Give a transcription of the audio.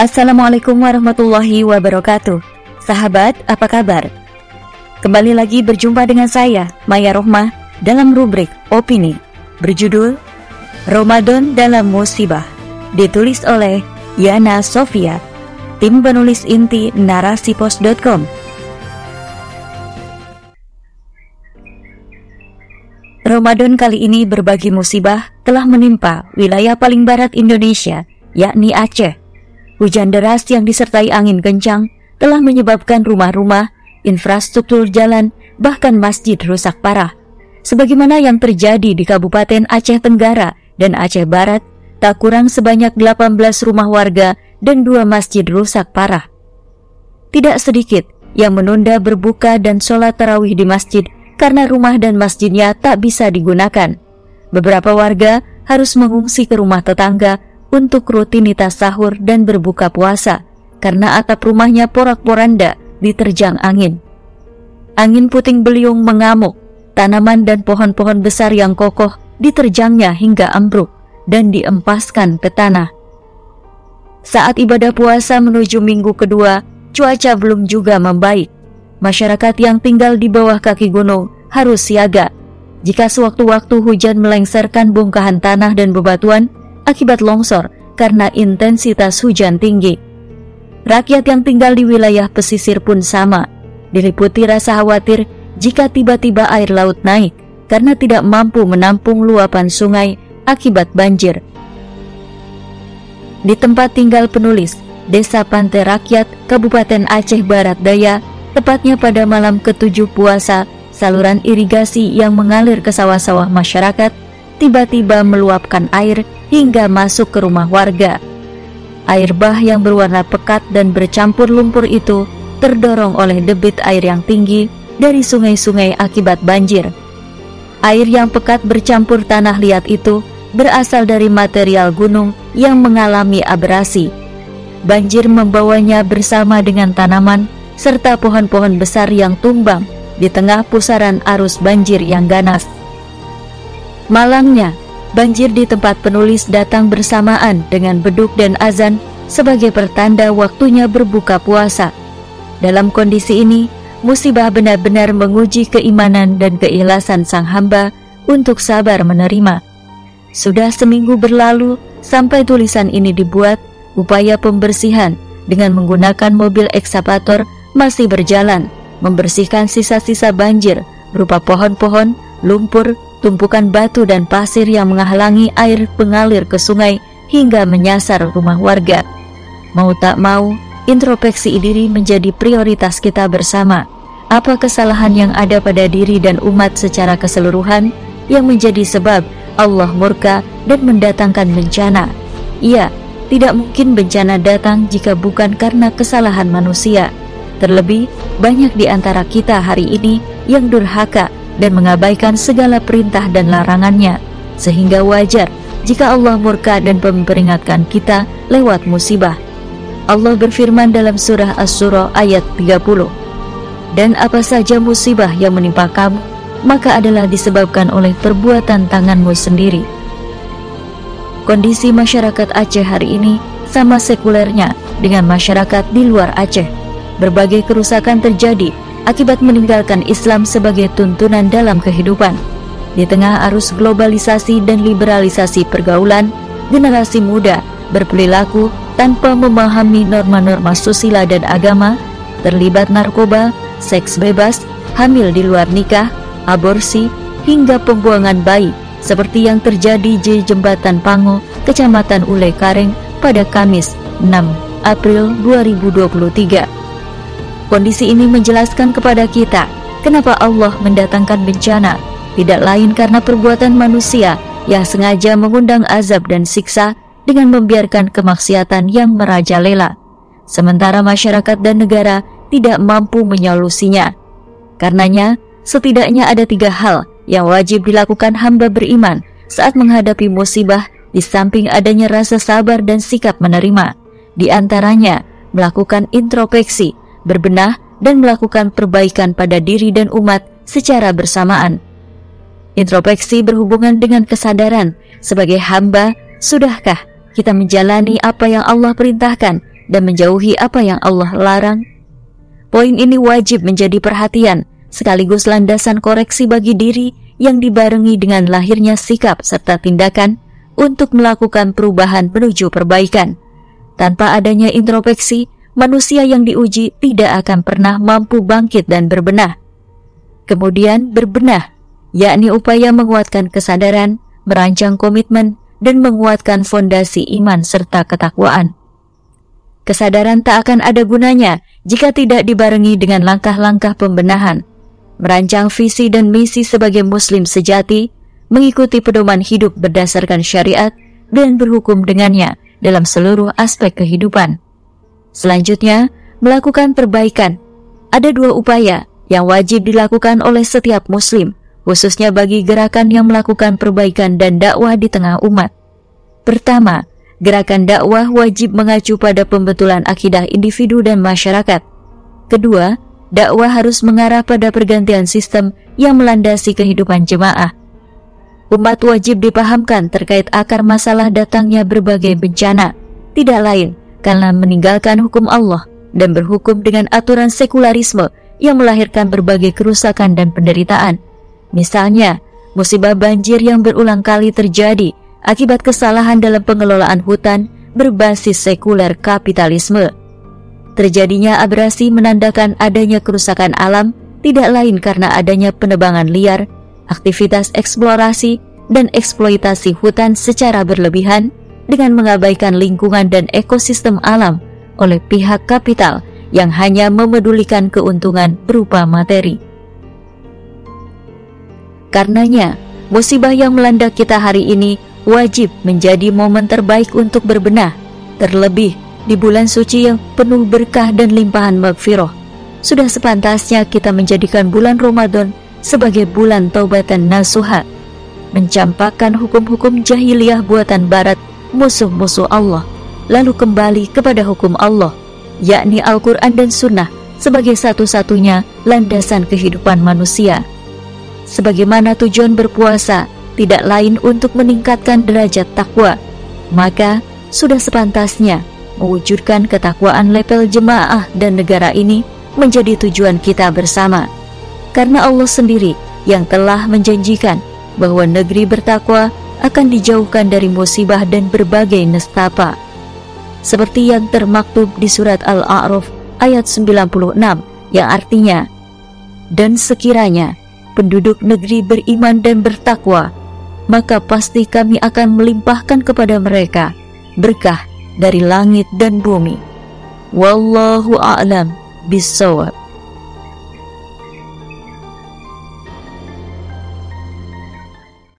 Assalamualaikum warahmatullahi wabarakatuh. Sahabat, apa kabar? Kembali lagi berjumpa dengan saya, Maya Rohmah, dalam rubrik Opini, berjudul Ramadan dalam Musibah, ditulis oleh Yana Sofia, tim penulis inti narasipos.com. Ramadan kali ini berbagi musibah telah menimpa wilayah paling barat Indonesia, yakni Aceh. Hujan deras yang disertai angin kencang telah menyebabkan rumah-rumah, infrastruktur jalan, bahkan masjid rusak parah. Sebagaimana yang terjadi di Kabupaten Aceh Tenggara dan Aceh Barat, tak kurang sebanyak 18 rumah warga dan dua masjid rusak parah. Tidak sedikit yang menunda berbuka dan sholat tarawih di masjid karena rumah dan masjidnya tak bisa digunakan. Beberapa warga harus mengungsi ke rumah tetangga untuk rutinitas sahur dan berbuka puasa karena atap rumahnya porak-poranda diterjang angin. Angin puting beliung mengamuk, tanaman dan pohon-pohon besar yang kokoh diterjangnya hingga ambruk dan diempaskan ke tanah. Saat ibadah puasa menuju minggu kedua, cuaca belum juga membaik. Masyarakat yang tinggal di bawah kaki gunung harus siaga. Jika sewaktu-waktu hujan melengsarkan bongkahan tanah dan bebatuan, akibat longsor karena intensitas hujan tinggi. Rakyat yang tinggal di wilayah pesisir pun sama, diliputi rasa khawatir jika tiba-tiba air laut naik karena tidak mampu menampung luapan sungai akibat banjir. Di tempat tinggal penulis, Desa Pantai Rakyat, Kabupaten Aceh Barat Daya, tepatnya pada malam ketujuh puasa, saluran irigasi yang mengalir ke sawah-sawah masyarakat tiba-tiba meluapkan air hingga masuk ke rumah warga. Air bah yang berwarna pekat dan bercampur lumpur itu terdorong oleh debit air yang tinggi dari sungai-sungai akibat banjir. Air yang pekat bercampur tanah liat itu berasal dari material gunung yang mengalami abrasi. Banjir membawanya bersama dengan tanaman serta pohon-pohon besar yang tumbang di tengah pusaran arus banjir yang ganas. Malangnya, banjir di tempat penulis datang bersamaan dengan beduk dan azan sebagai pertanda waktunya berbuka puasa. Dalam kondisi ini, musibah benar-benar menguji keimanan dan keikhlasan sang hamba untuk sabar menerima. Sudah seminggu berlalu sampai tulisan ini dibuat, upaya pembersihan dengan menggunakan mobil ekskavator masih berjalan, membersihkan sisa-sisa banjir berupa pohon-pohon, lumpur, tumpukan batu dan pasir yang menghalangi air pengalir ke sungai hingga menyasar rumah warga. Mau tak mau, introspeksi diri menjadi prioritas kita bersama. Apa kesalahan yang ada pada diri dan umat secara keseluruhan yang menjadi sebab Allah murka dan mendatangkan bencana? Iya, tidak mungkin bencana datang jika bukan karena kesalahan manusia. Terlebih, banyak di antara kita hari ini yang durhaka dan mengabaikan segala perintah dan larangannya, sehingga wajar jika Allah murka dan memperingatkan kita lewat musibah. Allah berfirman dalam surah As-Surah ayat 30, Dan apa saja musibah yang menimpa kamu, maka adalah disebabkan oleh perbuatan tanganmu sendiri. Kondisi masyarakat Aceh hari ini sama sekulernya dengan masyarakat di luar Aceh. Berbagai kerusakan terjadi akibat meninggalkan Islam sebagai tuntunan dalam kehidupan. Di tengah arus globalisasi dan liberalisasi pergaulan, generasi muda berperilaku tanpa memahami norma-norma susila dan agama, terlibat narkoba, seks bebas, hamil di luar nikah, aborsi, hingga pembuangan bayi seperti yang terjadi di Jembatan Pango, Kecamatan Ule Kareng pada Kamis 6 April 2023. Kondisi ini menjelaskan kepada kita kenapa Allah mendatangkan bencana, tidak lain karena perbuatan manusia yang sengaja mengundang azab dan siksa dengan membiarkan kemaksiatan yang merajalela. Sementara masyarakat dan negara tidak mampu menyolusinya. Karenanya, setidaknya ada tiga hal yang wajib dilakukan hamba beriman saat menghadapi musibah di samping adanya rasa sabar dan sikap menerima. Di antaranya, melakukan introspeksi berbenah, dan melakukan perbaikan pada diri dan umat secara bersamaan. Introspeksi berhubungan dengan kesadaran sebagai hamba, sudahkah kita menjalani apa yang Allah perintahkan dan menjauhi apa yang Allah larang? Poin ini wajib menjadi perhatian sekaligus landasan koreksi bagi diri yang dibarengi dengan lahirnya sikap serta tindakan untuk melakukan perubahan menuju perbaikan. Tanpa adanya introspeksi, manusia yang diuji tidak akan pernah mampu bangkit dan berbenah. Kemudian berbenah, yakni upaya menguatkan kesadaran, merancang komitmen, dan menguatkan fondasi iman serta ketakwaan. Kesadaran tak akan ada gunanya jika tidak dibarengi dengan langkah-langkah pembenahan, merancang visi dan misi sebagai muslim sejati, mengikuti pedoman hidup berdasarkan syariat, dan berhukum dengannya dalam seluruh aspek kehidupan. Selanjutnya, melakukan perbaikan. Ada dua upaya yang wajib dilakukan oleh setiap muslim, khususnya bagi gerakan yang melakukan perbaikan dan dakwah di tengah umat. Pertama, gerakan dakwah wajib mengacu pada pembetulan akidah individu dan masyarakat. Kedua, dakwah harus mengarah pada pergantian sistem yang melandasi kehidupan jemaah. Umat wajib dipahamkan terkait akar masalah datangnya berbagai bencana, tidak lain karena meninggalkan hukum Allah dan berhukum dengan aturan sekularisme yang melahirkan berbagai kerusakan dan penderitaan. Misalnya, musibah banjir yang berulang kali terjadi akibat kesalahan dalam pengelolaan hutan berbasis sekuler kapitalisme. Terjadinya abrasi menandakan adanya kerusakan alam tidak lain karena adanya penebangan liar, aktivitas eksplorasi, dan eksploitasi hutan secara berlebihan dengan mengabaikan lingkungan dan ekosistem alam oleh pihak kapital yang hanya memedulikan keuntungan berupa materi. Karenanya, musibah yang melanda kita hari ini wajib menjadi momen terbaik untuk berbenah, terlebih di bulan suci yang penuh berkah dan limpahan magfirah. Sudah sepantasnya kita menjadikan bulan Ramadan sebagai bulan taubatan nasuha, mencampakkan hukum-hukum jahiliyah buatan barat musuh-musuh Allah, lalu kembali kepada hukum Allah, yakni Al-Quran dan Sunnah sebagai satu-satunya landasan kehidupan manusia. Sebagaimana tujuan berpuasa tidak lain untuk meningkatkan derajat takwa, maka sudah sepantasnya mewujudkan ketakwaan level jemaah dan negara ini menjadi tujuan kita bersama. Karena Allah sendiri yang telah menjanjikan bahwa negeri bertakwa akan dijauhkan dari musibah dan berbagai nestapa. Seperti yang termaktub di surat Al-A'raf ayat 96 yang artinya, Dan sekiranya penduduk negeri beriman dan bertakwa, maka pasti kami akan melimpahkan kepada mereka berkah dari langit dan bumi. Wallahu a'lam bisawab.